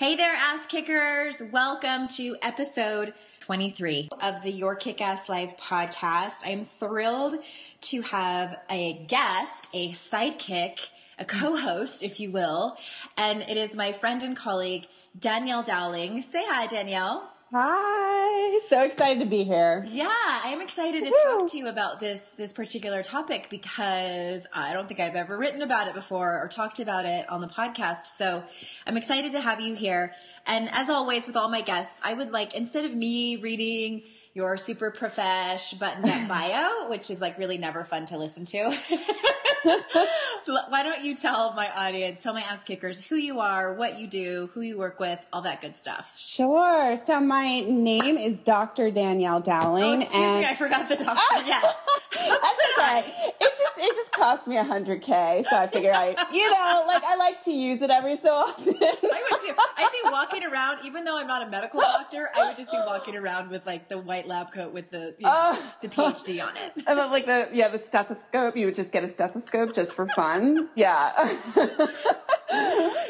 Hey there, ass kickers. Welcome to episode 23 of the Your Kick Ass Life podcast. I'm thrilled to have a guest, a sidekick, a co host, if you will. And it is my friend and colleague, Danielle Dowling. Say hi, Danielle. Hi, so excited to be here. Yeah, I'm excited to talk to you about this this particular topic because I don't think I've ever written about it before or talked about it on the podcast. So I'm excited to have you here. And as always with all my guests, I would like instead of me reading your super profesh button up bio, which is like really never fun to listen to. Why don't you tell my audience, tell my ass kickers who you are, what you do, who you work with, all that good stuff. Sure. So my name is Dr. Danielle Dowling. Oh, excuse and me, I forgot the doctor. Yes. That's okay. It just it just cost me a hundred K, so I figure I you know, like I like to use it every so often. I would too. I'd be walking around, even though I'm not a medical doctor, I would just be walking around with like the white lab coat with the you know, Oh. the PhD on it. And then like the yeah, the stethoscope, you would just get a stethoscope just for fun. Yeah.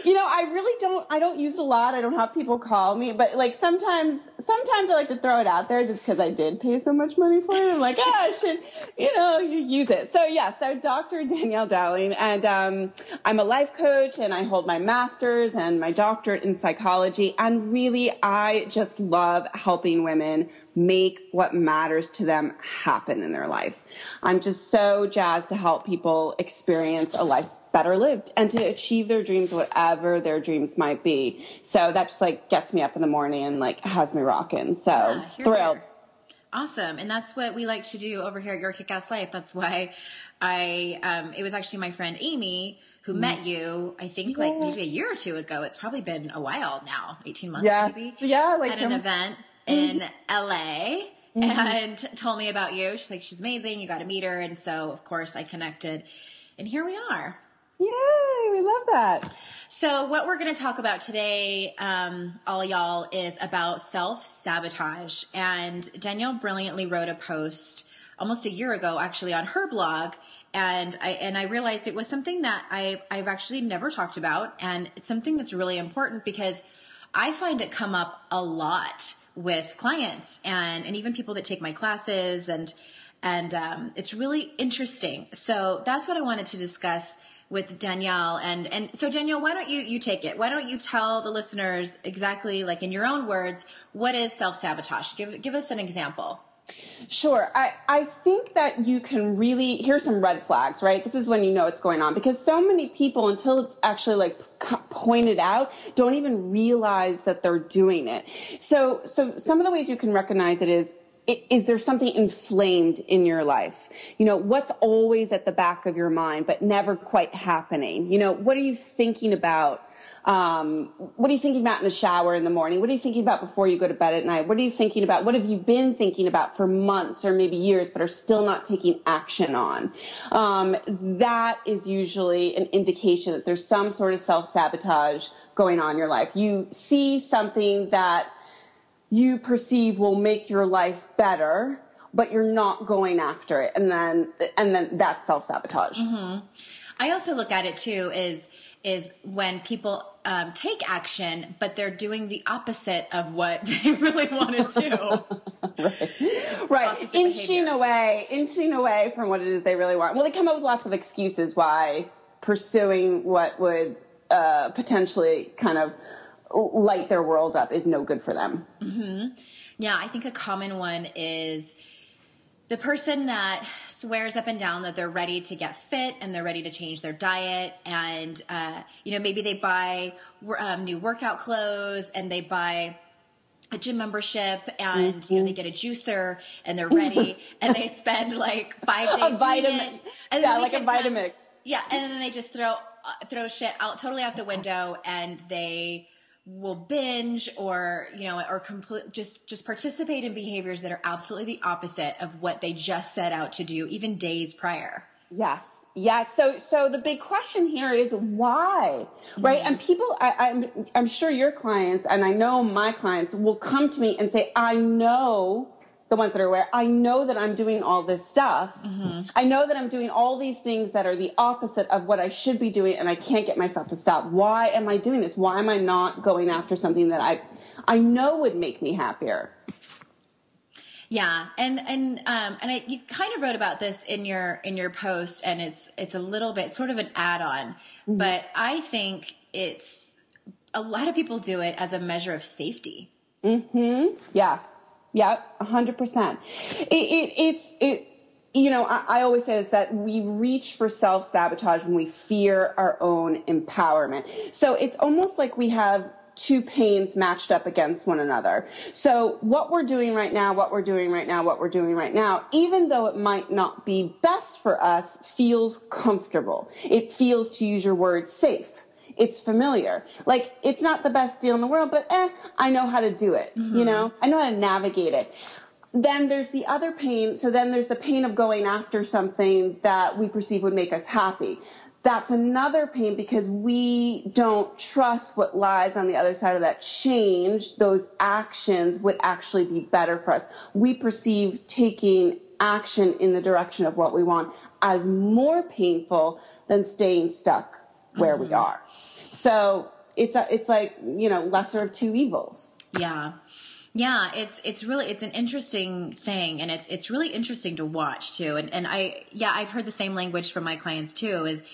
you know, I really don't I don't use it a lot. I don't have people call me, but like sometimes sometimes I like to throw it out there just because I did pay so much money for it. I'm like, ah, I should, you know, you use it. So yeah, so Dr. Danielle Dowling and um I'm a life coach and I hold my master's and my doctorate in psychology and really I just love helping women make what matters to them happen in their life. I'm just so jazzed to help people experience a life better lived and to achieve their dreams, whatever their dreams might be. So that just like gets me up in the morning and like has me rocking. So Yeah, thrilled. Awesome. And that's what we like to do over here at Your Kick Ass Life. That's why I, um, it was actually my friend Amy who met you, I think like maybe a year or two ago. It's probably been a while now, 18 months Yeah. maybe. Yeah, like at an event in LA and told me about you. She's like, she's amazing. You got to meet her. And so, of course, I connected. And here we are. Yay, we love that. So, what we're going to talk about today, um, all y'all, is about self sabotage. And Danielle brilliantly wrote a post almost a year ago, actually, on her blog. And I and I realized it was something that I I've actually never talked about, and it's something that's really important because I find it come up a lot with clients and and even people that take my classes and and um, it's really interesting. So that's what I wanted to discuss with Danielle. And and so Danielle, why don't you you take it? Why don't you tell the listeners exactly, like in your own words, what is self sabotage? Give give us an example. Sure. I, I think that you can really, here's some red flags, right? This is when you know what's going on because so many people, until it's actually like pointed out, don't even realize that they're doing it. So, so some of the ways you can recognize it is, is there something inflamed in your life? You know, what's always at the back of your mind, but never quite happening? You know, what are you thinking about? Um, what are you thinking about in the shower in the morning? What are you thinking about before you go to bed at night? What are you thinking about? What have you been thinking about for months or maybe years, but are still not taking action on? Um, that is usually an indication that there's some sort of self sabotage going on in your life. You see something that you perceive will make your life better, but you're not going after it, and then and then that's self sabotage. I also look at it too is is when people um, take action, but they're doing the opposite of what they really want to do. right. Opposite inching away inching away from what it is they really want. Well they come up with lots of excuses why pursuing what would uh, potentially kind of light their world up is no good for them. Yeah, I think a common one is the person that swears up and down that they're ready to get fit and they're ready to change their diet and uh, you know maybe they buy um, new workout clothes and they buy a gym membership and you know they get a juicer and they're ready and they spend like five days doing vitamin- it. And yeah, like a Vitamix. yeah, and then they just throw uh, throw shit out totally out the window and they will binge or you know or complete just just participate in behaviors that are absolutely the opposite of what they just set out to do even days prior yes Yes. So, so the big question here is why, right? Mm-hmm. And people, I, I'm, I'm sure your clients, and I know my clients will come to me and say, I know the ones that are aware, I know that I'm doing all this stuff. Mm-hmm. I know that I'm doing all these things that are the opposite of what I should be doing and I can't get myself to stop. Why am I doing this? Why am I not going after something that I, I know would make me happier? Yeah, and and um, and I, you kind of wrote about this in your in your post, and it's it's a little bit sort of an add on, mm-hmm. but I think it's a lot of people do it as a measure of safety. Hmm. Yeah. Yeah. A hundred percent. It, it it's it. You know, I, I always say is that we reach for self sabotage when we fear our own empowerment. So it's almost like we have two pains matched up against one another. So what we're doing right now, what we're doing right now, what we're doing right now, even though it might not be best for us, feels comfortable. It feels, to use your word, safe. It's familiar. Like, it's not the best deal in the world, but eh, I know how to do it. Mm-hmm. You know, I know how to navigate it then there's the other pain. So then there's the pain of going after something that we perceive would make us happy that's another pain because we don't trust what lies on the other side of that change. Those actions would actually be better for us. We perceive taking action in the direction of what we want as more painful than staying stuck where mm-hmm. we are. So it's a, it's like, you know, lesser of two evils. Yeah. Yeah, it's it's really it's an interesting thing and it's it's really interesting to watch too. And and I yeah, I've heard the same language from my clients too is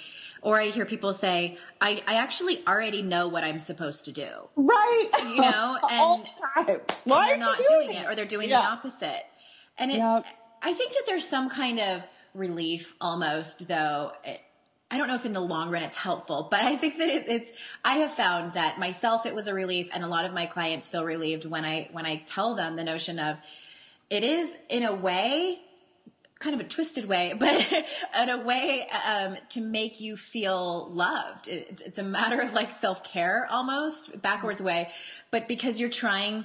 or I hear people say, I, I actually already know what I'm supposed to do. Right. You know, and, All the time. Why and they're not doing, doing it? or they're doing yeah. the opposite. And it's, yep. I think that there's some kind of relief almost though. I don't know if in the long run it's helpful, but I think that it, it's, I have found that myself, it was a relief and a lot of my clients feel relieved when I, when I tell them the notion of it is in a way kind of a twisted way, but in a way um, to make you feel loved. It, it's a matter of like self care almost, backwards way, but because you're trying,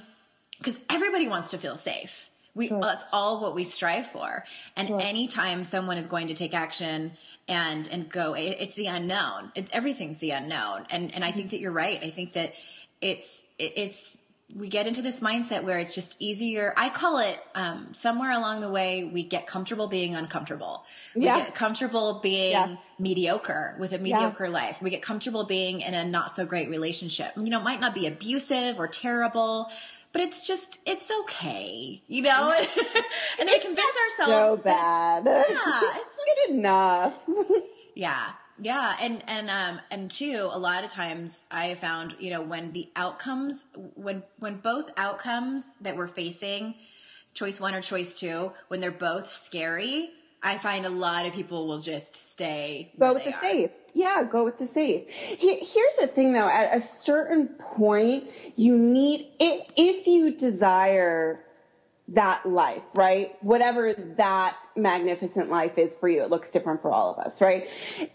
because everybody wants to feel safe. We sure. that's all what we strive for. And sure. anytime someone is going to take action and and go, it, it's the unknown. It, everything's the unknown. And and I think that you're right. I think that it's it, it's we get into this mindset where it's just easier. I call it um, somewhere along the way we get comfortable being uncomfortable. We yeah. get comfortable being yes. mediocre with a mediocre life. We get comfortable being in a not so great relationship. You know, it might not be abusive or terrible, but it's just it's okay. You know, and we convince ourselves so bad. yeah, it's good enough. yeah. Yeah, and and um and two, a lot of times I have found, you know, when the outcomes when when both outcomes that we're facing, choice one or choice two, when they're both scary, I find a lot of people will just stay. Go with the are. safe. Yeah, go with the safe. Here's the thing though, at a certain point, you need, it if you desire that life, right? Whatever that magnificent life is for you, it looks different for all of us, right?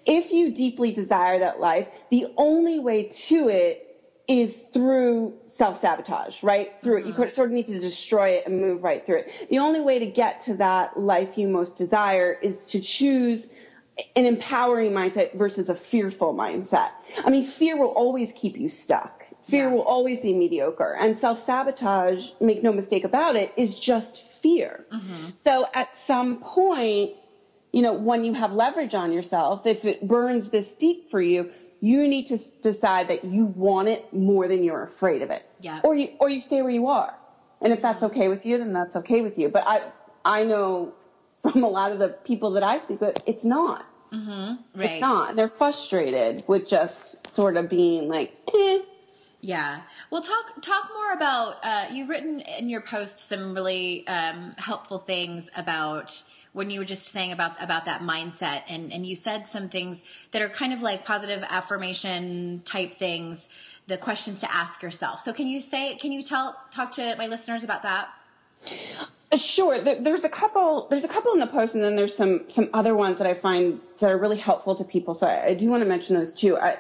If you deeply desire that life, the only way to it is through self-sabotage, right? Through mm-hmm. it. You mm-hmm. sort of need to destroy it and move right through it. The only way to get to that life you most desire is to choose an empowering mindset versus a fearful mindset. I mean, fear will always keep you stuck Fear yeah. will always be mediocre. And self sabotage, make no mistake about it, is just fear. Mm-hmm. So at some point, you know, when you have leverage on yourself, if it burns this deep for you, you need to decide that you want it more than you're afraid of it. Yeah. Or you, or you stay where you are. And if that's okay with you, then that's okay with you. But I, I know from a lot of the people that I speak with, it's not. Mm-hmm. Right. It's not. They're frustrated with just sort of being like, eh, yeah. Well, talk talk more about. Uh, you've written in your post some really um, helpful things about when you were just saying about about that mindset, and and you said some things that are kind of like positive affirmation type things. The questions to ask yourself. So, can you say? Can you tell talk to my listeners about that? Sure. There's a couple. There's a couple in the post, and then there's some some other ones that I find that are really helpful to people. So I, I do want to mention those too. I,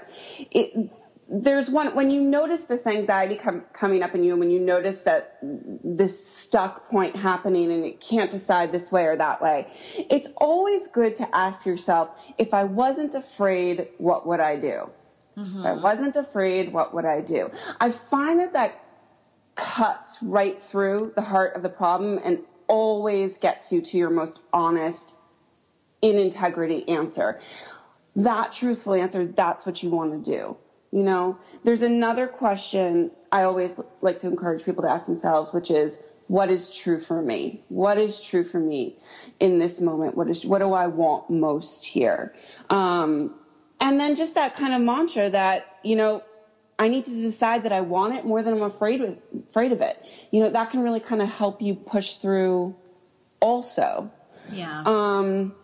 it, there's one when you notice this anxiety com- coming up in you and when you notice that this stuck point happening and it can't decide this way or that way it's always good to ask yourself if i wasn't afraid what would i do? Mm-hmm. if i wasn't afraid what would i do? I find that that cuts right through the heart of the problem and always gets you to your most honest in integrity answer. That truthful answer that's what you want to do you know, there's another question I always like to encourage people to ask themselves, which is, what is true for me? What is true for me in this moment? What is, what do I want most here? Um, and then just that kind of mantra that, you know, I need to decide that I want it more than I'm afraid of, afraid of it. You know, that can really kind of help you push through also. Yeah. Um,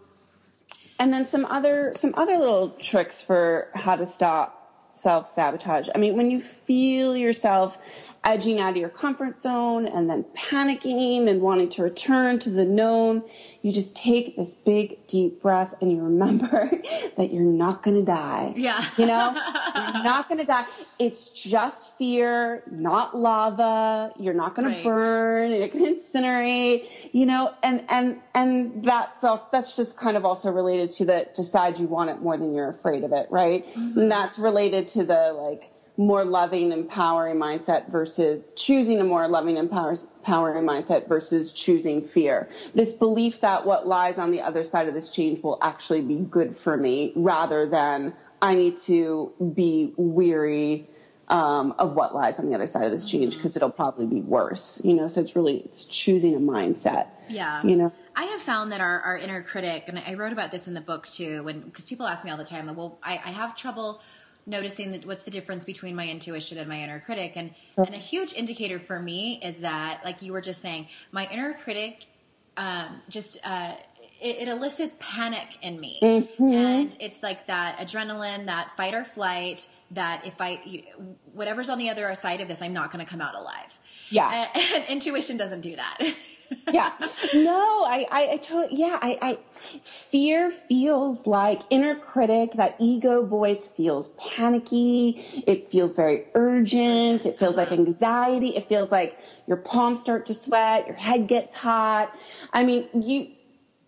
and then some other, some other little tricks for how to stop self sabotage. I mean, when you feel yourself edging out of your comfort zone and then panicking and wanting to return to the known, you just take this big deep breath and you remember that you're not going to die. Yeah. You know, you're not going to die. It's just fear, not lava. You're not going right. to burn. You're going to incinerate, you know, and, and, and that's also, that's just kind of also related to the decide you want it more than you're afraid of it, right? Mm-hmm. And that's related to the like, more loving, empowering mindset versus choosing a more loving, empowering mindset versus choosing fear. This belief that what lies on the other side of this change will actually be good for me rather than I need to be weary um, of what lies on the other side of this change because mm-hmm. it'll probably be worse. You know, so it's really it's choosing a mindset. Yeah. You know. I have found that our, our inner critic, and I wrote about this in the book too, when because people ask me all the time, well, I, I have trouble noticing that what's the difference between my intuition and my inner critic and sure. and a huge indicator for me is that like you were just saying my inner critic um, just uh, it, it, elicits panic in me mm-hmm. and it's like that adrenaline that fight or flight that if i whatever's on the other side of this i'm not going to come out alive yeah and, and intuition doesn't do that yeah. No, I, I, I totally, yeah, I, I, fear feels like inner critic, that ego voice feels panicky. It feels very urgent. It feels like anxiety. It feels like your palms start to sweat. Your head gets hot. I mean, you,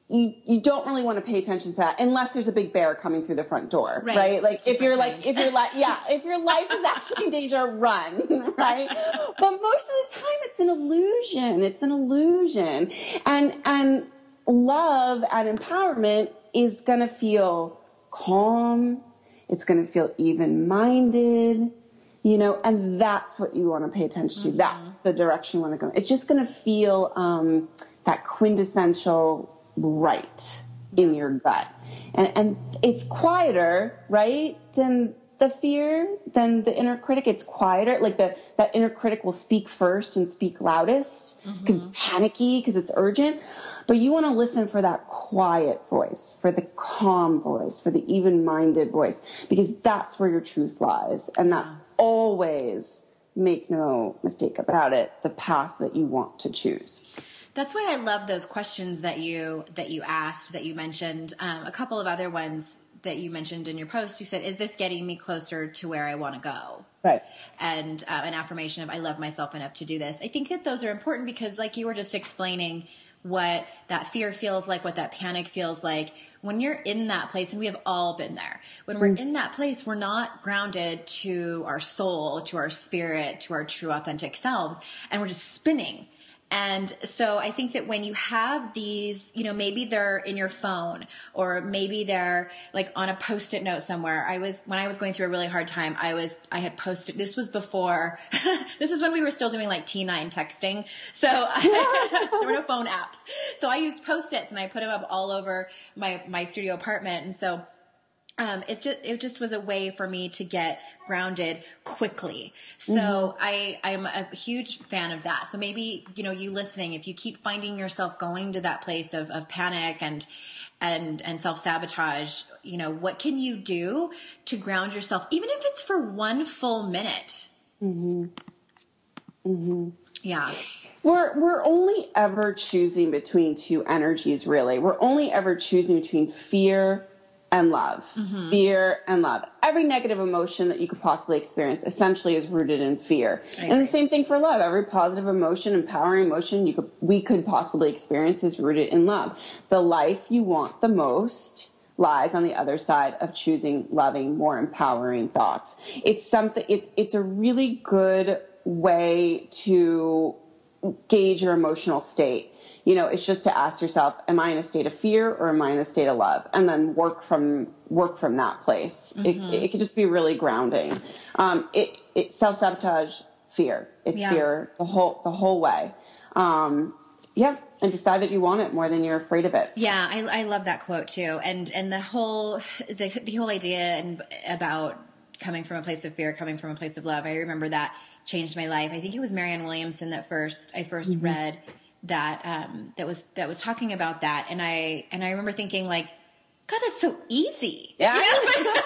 you you don't really want to pay attention to that unless there's a big bear coming through the front door, right? right? Like Super if you're like if you're like yeah, if your life is actually in danger, run, right? but most of the time it's an illusion. It's an illusion. And and love and empowerment is going to feel calm. It's going to feel even minded, you know, and that's what you want to pay attention to. Mm-hmm. That's the direction you want to go. It's just going to feel um, that quintessential right in your gut. And, and it's quieter, right, than the fear, than the inner critic. It's quieter. Like the, that inner critic will speak first and speak loudest because mm-hmm. it's panicky, because it's urgent. But you want to listen for that quiet voice, for the calm voice, for the even minded voice, because that's where your truth lies. And that's always, make no mistake about it, the path that you want to choose. That's why I love those questions that you that you asked that you mentioned. Um, a couple of other ones that you mentioned in your post. You said, "Is this getting me closer to where I want to go?" Right. And uh, an affirmation of, "I love myself enough to do this." I think that those are important because, like you were just explaining, what that fear feels like, what that panic feels like. When you're in that place, and we have all been there, when we're mm. in that place, we're not grounded to our soul, to our spirit, to our true authentic selves, and we're just spinning and so I think that when you have these, you know, maybe they're in your phone or maybe they're like on a post-it note somewhere. I was, when I was going through a really hard time, I was, I had posted, this was before, this is when we were still doing like T9 texting. So I, there were no phone apps. So I used post-its and I put them up all over my, my studio apartment. And so um, it just it just was a way for me to get grounded quickly. So mm-hmm. I I'm a huge fan of that. So maybe you know you listening, if you keep finding yourself going to that place of of panic and and and self sabotage, you know what can you do to ground yourself, even if it's for one full minute. Mm-hmm. Mm-hmm. Yeah. We're we're only ever choosing between two energies. Really, we're only ever choosing between fear and love. Mm-hmm. Fear and love. Every negative emotion that you could possibly experience essentially is rooted in fear. And the same thing for love. Every positive emotion, empowering emotion you could, we could possibly experience is rooted in love. The life you want the most lies on the other side of choosing loving, more empowering thoughts. It's something, it's, it's a really good way to gauge your emotional state you know, it's just to ask yourself, am I in a state of fear or am I in a state of love? And then work from, work from that place. Mm-hmm. It, it could just be really grounding. Um, it, it self-sabotage, fear. It's yeah. fear the whole, the whole way. Um, yeah. And decide that you want it more than you're afraid of it. Yeah. I, I love that quote too. And, and the whole, the, the whole idea and about coming from a place of fear, coming from a place of love. I remember that changed my life. I think it was Marianne Williamson that first, I 1st mm-hmm. read that um, that was that was talking about that, and I and I remember thinking like, God, that's so easy. Yeah. You know?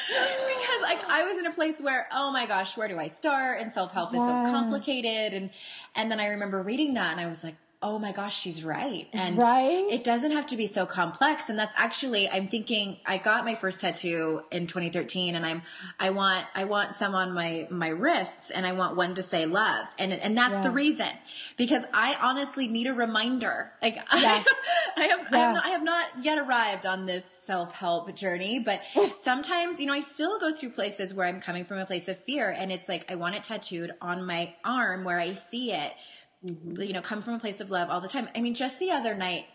because like I was in a place where, oh my gosh, where do I start? And self help yeah. is so complicated, and and then I remember reading that, and I was like, oh my gosh, she's right. And right? it doesn't have to be so complex. And that's actually, I'm thinking, I got my first tattoo in 2013 and I'm, I want, I want some on my, my wrists and I want one to say love. And, and that's yeah. the reason because I honestly need a reminder. Like yeah. I, I, have, yeah. I, have not, I have not yet arrived on this self help journey, but sometimes, you know, I still go through places where I'm coming from a place of fear and it's like, I want it tattooed on my arm where I see it mm-hmm. you know, come from a place of love all the time. I mean, just the other night,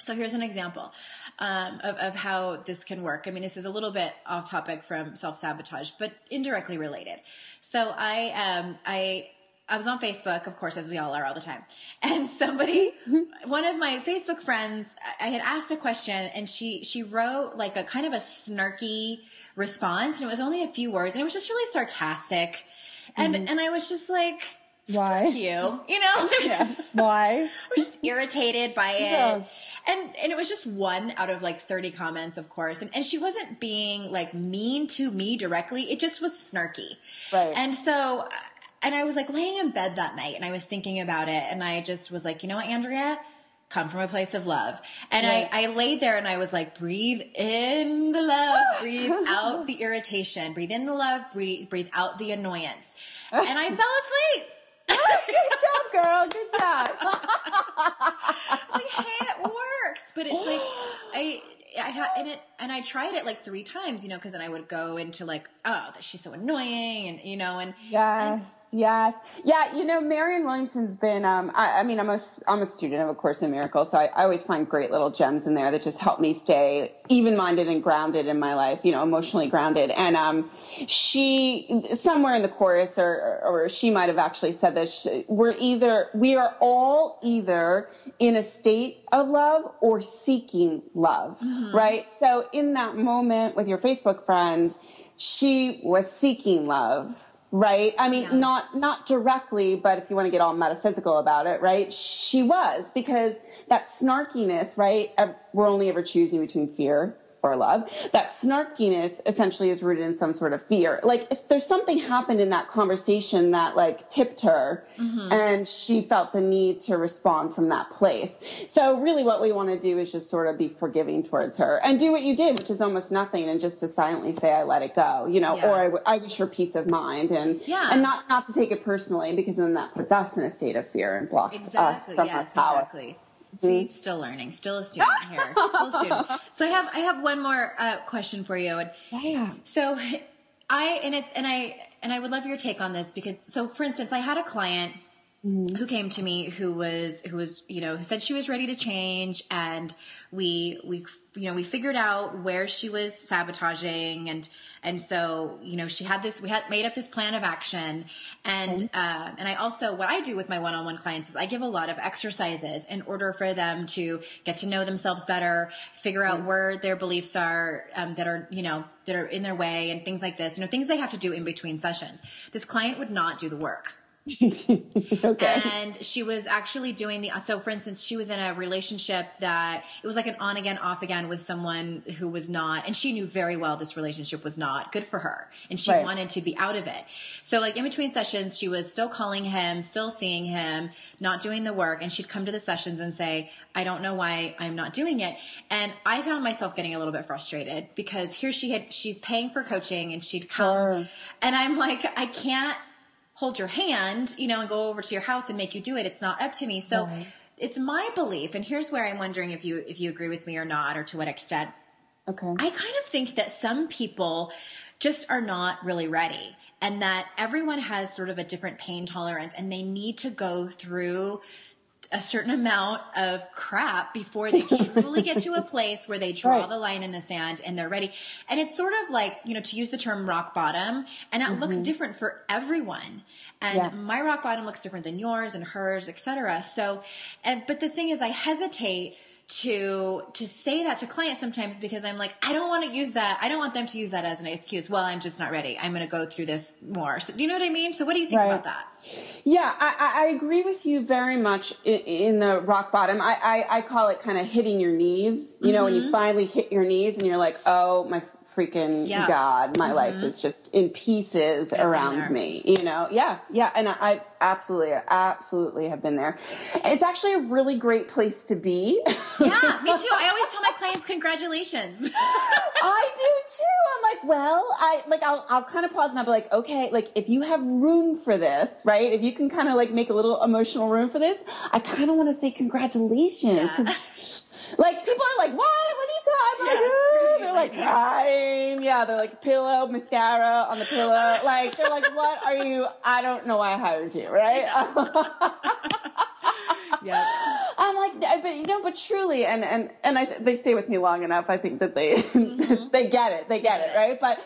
so here's an example um, of, of how this can work. I mean, this is a little bit off topic from self sabotage, but indirectly related. So I, um, I, I was on Facebook, of course, as we all are all the time. And somebody, mm-hmm. one of my Facebook friends, I had asked a question and she, she wrote like a kind of a snarky response and it was only a few words and it was just really sarcastic. And, mm-hmm. and I was just like, why? you, you know? yeah. Why? We're just irritated by it. Yeah. And, and it was just one out of like 30 comments, of course. And, and she wasn't being like mean to me directly. It just was snarky. Right. And so, uh, and I was like laying in bed that night and I was thinking about it and I just was like, you know what, Andrea? come from a place of love. And right. I, I laid there and I was like, breathe in the love, breathe out the irritation, breathe in the love, breathe, breathe out the annoyance. And I fell asleep. Good job, girl. Good job. it's like, hey, it works, but it's like I. I had and it and I tried it like three times, you know, because then I would go into like, oh, that she's so annoying, and you know, and yes, and, yes, yeah. You know, Marianne Williamson's been. Um, I, I, mean, I'm a I'm a student of A Course in Miracles, so I, I always find great little gems in there that just help me stay even minded and grounded in my life. You know, emotionally grounded. And um, she somewhere in the Course, or or she might have actually said this. We're either we are all either in a state of love or seeking love, mm-hmm. right? So in that moment with your Facebook friend, she was seeking love right? I mean, yeah. not, not directly, but if you want to get all metaphysical about it, right? She was because that snarkiness, right? We're only ever choosing between fear or love. That snarkiness essentially is rooted in some sort of fear. Like there's something happened in that conversation that like tipped her mm-hmm. and she felt the need to respond from that place. So really what we want to do is just sort of be forgiving towards her and do what you did, which is almost nothing and just to silently say, I let it go, you know, yeah. or I, w- I wish her peace of mind and, yeah. and not, not to take it personally because then that puts us in a state of fear and blocks exactly. us from yes, our power. Exactly. See, still learning, still a student here, still a student. So I have I have one more uh, question for you. And Yeah. So I and it's and I and I would love your take on this because so for instance, I had a client mm-hmm. who came to me who was who was you know who said she was ready to change and we we you know we figured out where she was sabotaging and and so you know she had this we had made up this plan of action and uh, and I also what I do with my one-on-one clients is I give a lot of exercises in order for them to get to know themselves better figure out mm-hmm. where their beliefs are um, that are you know that are in their way and things like this you know things they have to do in between sessions this client would not do the work okay. And she was actually doing the, so for instance, she was in a relationship that it was like an on again, off again with someone who was not, and she knew very well this relationship was not good for her. And she Right. wanted to be out of it. So like in between sessions, she was still calling him, still seeing him, not doing the work. And she'd come to the sessions and say, I don't know why I'm not doing it. And I found myself getting a little bit frustrated because here she had, she's paying for coaching and she'd come Sure. and I'm like, I can't hold your hand, you know, and go over to your house and make you do it. It's not up to me. So it's my belief. And here's where I'm wondering if you, if you agree with me or not, or to what extent. Okay. I kind of think that some people just are not really ready and that everyone has sort of a different pain tolerance and they need to go through a certain amount of crap before they truly get to a place where they draw Right. the line in the sand and they're ready. And it's sort of like, you know, to use the term rock bottom, and it looks mm-hmm. different for everyone. And Yeah. my rock bottom looks different than yours and hers, etc. So, and, but the thing is, I hesitate to to say that to clients sometimes because I'm like, I don't want to use that. I don't want them to use that as an excuse. Well, I'm just not ready. I'm going to go through this more. So, do you know what I mean? So, what do you think Right. about that? Yeah, I, I agree with you very much in, in the rock bottom. I, I, I call it kind of hitting your knees. You know, when you mm-hmm. finally hit your knees and you're like, oh my freaking Yeah. God, my mm-hmm. life is just in pieces around me. You know, yeah, yeah. And I, I absolutely, absolutely have been there. It's actually a really great place to be. Yeah, me too. I always tell my clients, congratulations. I do too. I'm like, well, I like I'll I'll kind of pause and I'll be like, okay, like if you have room for this, right? If you can kind of like make a little emotional room for this, I kind of want to say congratulations Yeah. because. Like people are like, what? What are you talking about? Yeah, it's great. they're like. Yeah, they're like pillow, mascara on the pillow. Like they're like, what are you? I don't know why I hired you, right? yeah. I'm like, but you know, but truly, and and and I, they stay with me long enough. I think that they they get it, they get it, right? But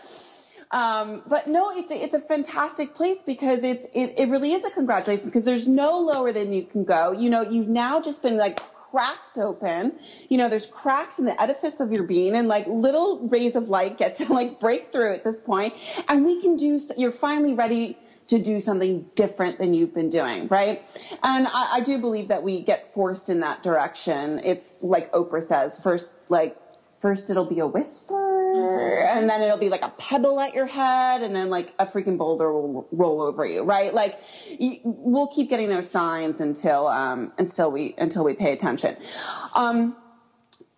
um, but no, it's a, it's a fantastic place because it's it, it really is a congratulations because there's no lower than you can go. You know, you've now just been like cracked open. You know, there's cracks in the edifice of your being and like little rays of light get to like break through at this point and we can do, you're finally ready to do something different than you've been doing, right? And I, I do believe that we get forced in that direction. It's like Oprah says, first, like, first it'll be a whisper, and then it'll be like a pebble at your head, and then like a freaking boulder will roll over you, right? Like, we'll keep getting those signs until, um, until we, until we pay attention. Um,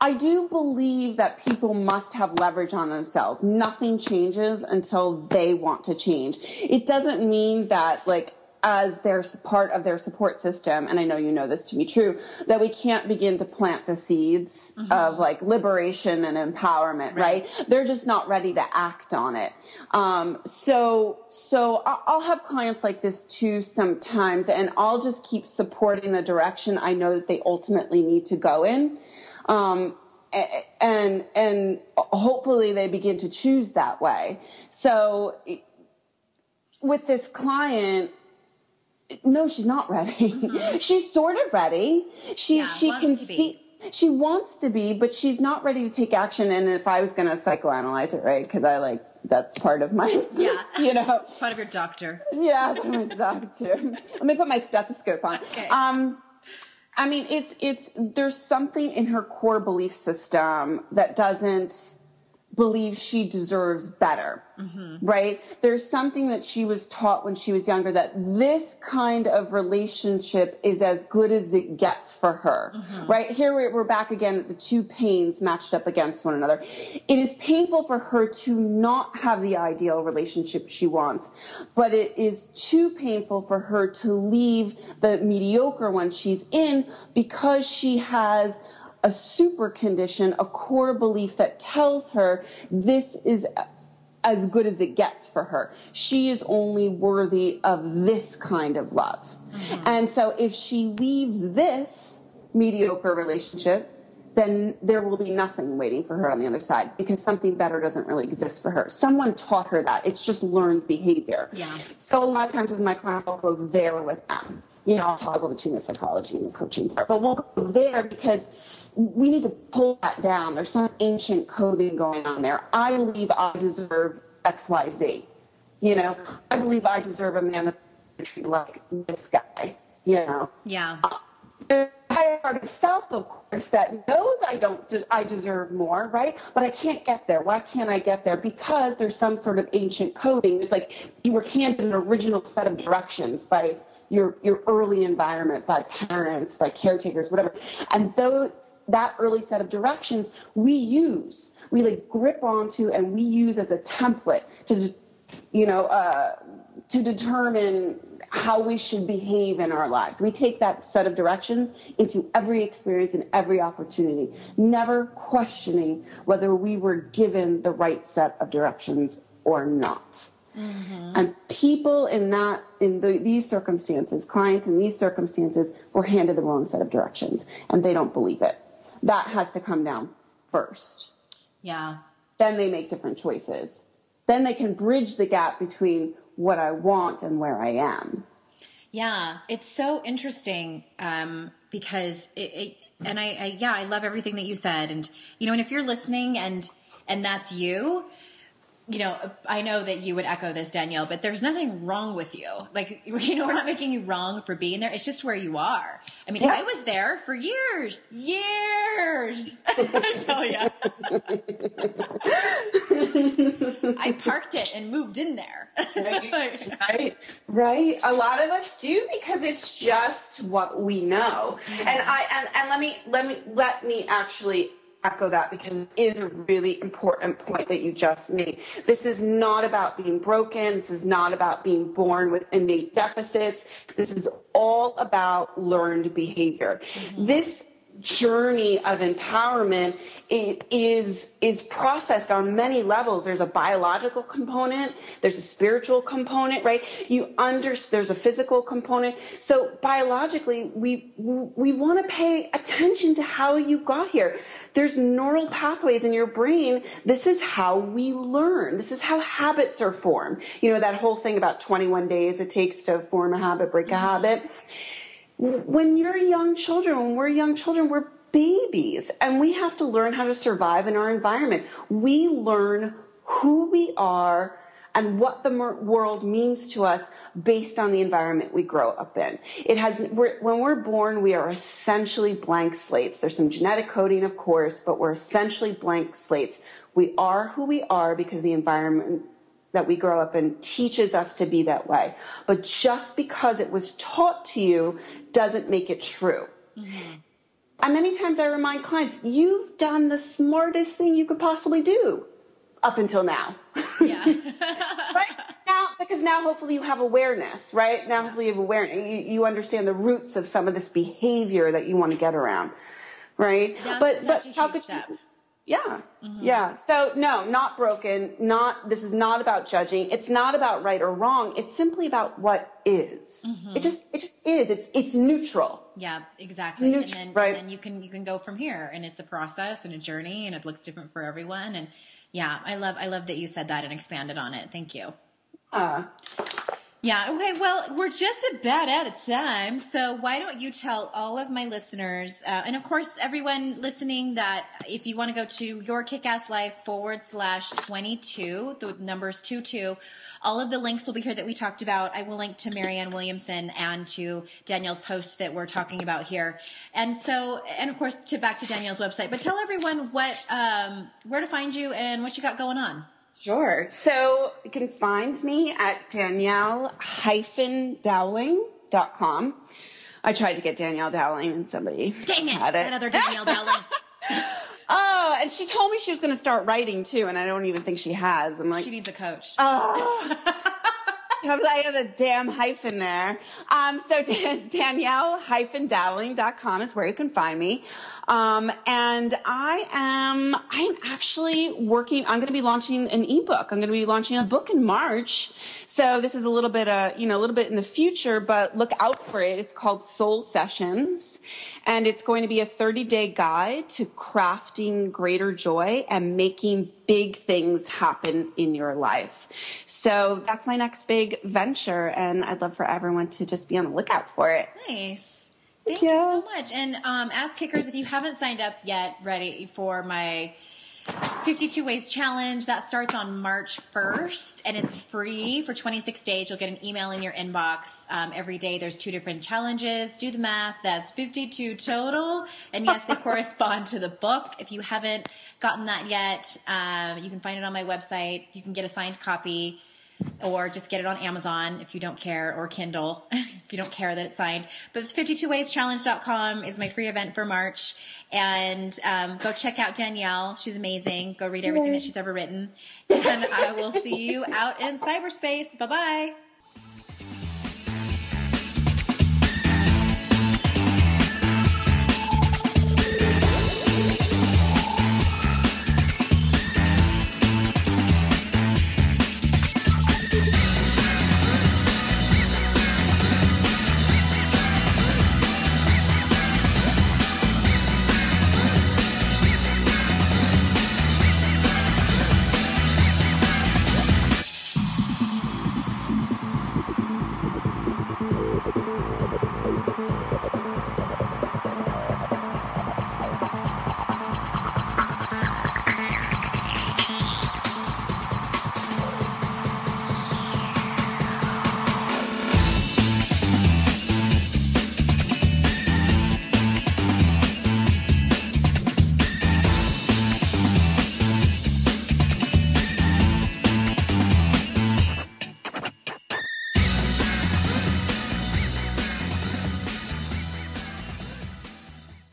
I do believe that people must have leverage on themselves. Nothing changes until they want to change. It doesn't mean that like as their part of their support system, and I know you know this to be true, that we can't begin to plant the seeds of like liberation and empowerment, right? They're just not ready to act on it. Um, so, so I'll have clients like this too sometimes, and I'll just keep supporting the direction I know that they ultimately need to go in um, and and hopefully they begin to choose that way. So with this client, no, she's not ready. she's sort of ready. She Yeah, she wants can to be. see. She wants to be, but she's not ready to take action. And if I was going to psychoanalyze it, right? Because I like that's part of my, Yeah. you know, Part of your doctor. yeah, I'm a doctor. Let me put my stethoscope on. Okay. Um, I mean, it's it's there's something in her core belief system that doesn't believe she deserves better, mm-hmm. right? There's something that she was taught when she was younger that this kind of relationship is as good as it gets for her, mm-hmm. right? Here we're, we're back again at the two pains matched up against one another. It is painful for her to not have the ideal relationship she wants, but it is too painful for her to leave the mediocre one she's in because she has a super condition, a core belief that tells her this is as good as it gets for her. She is only worthy of this kind of love. Mm-hmm. And so if she leaves this mediocre relationship, then there will be nothing waiting for her on the other side because something better doesn't really exist for her. Someone taught her that. It's just learned behavior. Yeah. So a lot of times with my clients, I'll go there with them. You know, I'll toggle between the psychology and the coaching part, but we'll go there because we need to pull that down. There's some ancient coding going on there. I believe I deserve X, Y, Z. You know, I believe I deserve a man that's treat like this guy, you know. Yeah. A higher part of self, of course, that knows I don't, de- I deserve more, right? But I can't get there. Why can't I get there? Because there's some sort of ancient coding. There's like you were handed an original set of directions by your your early environment, by parents, by caretakers, whatever, and those that early set of directions we use, we like grip onto, and we use as a template to, you know, uh, to determine how we should behave in our lives. We take that set of directions into every experience and every opportunity, never questioning whether we were given the right set of directions or not. Mm-hmm. And people in that, in the, these circumstances, clients in these circumstances were handed the wrong set of directions and they don't believe it. That has to come down first. Yeah. Then they make different choices. Then they can bridge the gap between what I want and where I am. Yeah, it's so interesting um, because it, it and I, I, yeah, I love everything that you said, and you know, and if you're listening and and that's you, you know, I know that you would echo this, Danielle, but there's nothing wrong with you. Like, you know, we're not making you wrong for being there. It's just where you are. I mean, yeah. I was there for years, years. I tell you. I parked it and moved in there. right, right, right. A lot of us do because it's just what we know. Mm-hmm. And I and, and let me let me let me actually echo that because it is a really important point that you just made. This is not about being broken. This is not about being born with innate deficits. This is all about learned behavior. Mm-hmm. This journey of empowerment is is processed on many levels. There's a biological component there's a spiritual component right? You under there's a physical component. So biologically we we want to pay attention to how you got here. There's neural pathways in your brain. This is how we learn. This is how habits are formed. You know that whole thing about 21 days it takes to form a habit break a habit when you're young children, when we're young children, we're babies and we have to learn how to survive in our environment. We learn who we are and what the world means to us based on the environment we grow up in. It has, we're, when we're born, we are essentially blank slates. There's some genetic coding, of course, but we're essentially blank slates. We are who we are because the environment that we grow up in teaches us to be that way. But just because it was taught to you doesn't make it true. Mm-hmm. And many times I remind clients, you've done the smartest thing you could possibly do up until now. Yeah. right? Now, because now hopefully you have awareness, right? Now hopefully you have awareness. You, you understand the roots of some of this behavior that you want to get around, right? That's but, but how could step. you, yeah. Mm-hmm. Yeah. So no, not broken. Not, this is not about judging. It's not about right or wrong. It's simply about what is. Mm-hmm. It just, it just is. It's, it's neutral. Yeah, exactly. Neutral, and then, right. and then you can, you can go from here and it's a process and a journey and it looks different for everyone. And yeah, I love, I love that you said that and expanded on it. Thank you. Uh, yeah. Okay. Well, we're just about out of time. So why don't you tell all of my listeners, uh, and of course, everyone listening that if you want to go to your kickass life forward slash 22, the numbers two, two, all of the links will be here that we talked about. I will link to Marianne Williamson and to Danielle's post that we're talking about here. And so, and of course, to back to Danielle's website, but tell everyone what, um, where to find you and what you got going on. Sure. So you can find me at danielle-dowling.com. I tried to get Danielle Dowling and somebody Dang it, had it. another Danielle Dowling. oh, and she told me she was going to start writing too, and I don't even think she has. I'm like, she needs a coach. Oh. I have a damn hyphen there. Um, so Dan- Danielle-Dowling.com is where you can find me. Um, and I am, I am actually working, I'm going to be launching an ebook. I'm going to be launching a book in March. So this is a little bit, uh, you know, a little bit in the future, but look out for it. It's called Soul Sessions and it's going to be a 30 day guide to crafting greater joy and making big things happen in your life. So that's my next big venture and I'd love for everyone to just be on the lookout for it. Nice. Thank you so much. And um, ask kickers if you haven't signed up yet, ready for my 52 Ways Challenge. That starts on March 1st and it's free for 26 days. You'll get an email in your inbox um, every day. There's two different challenges. Do the math. That's 52 total. And yes, they correspond to the book. If you haven't gotten that yet, um, you can find it on my website. You can get a signed copy or just get it on Amazon if you don't care, or Kindle if you don't care that it's signed. But it's 52wayschallenge.com is my free event for March. And um, go check out Danielle. She's amazing. Go read everything Yay. that she's ever written. And I will see you out in cyberspace. Bye bye.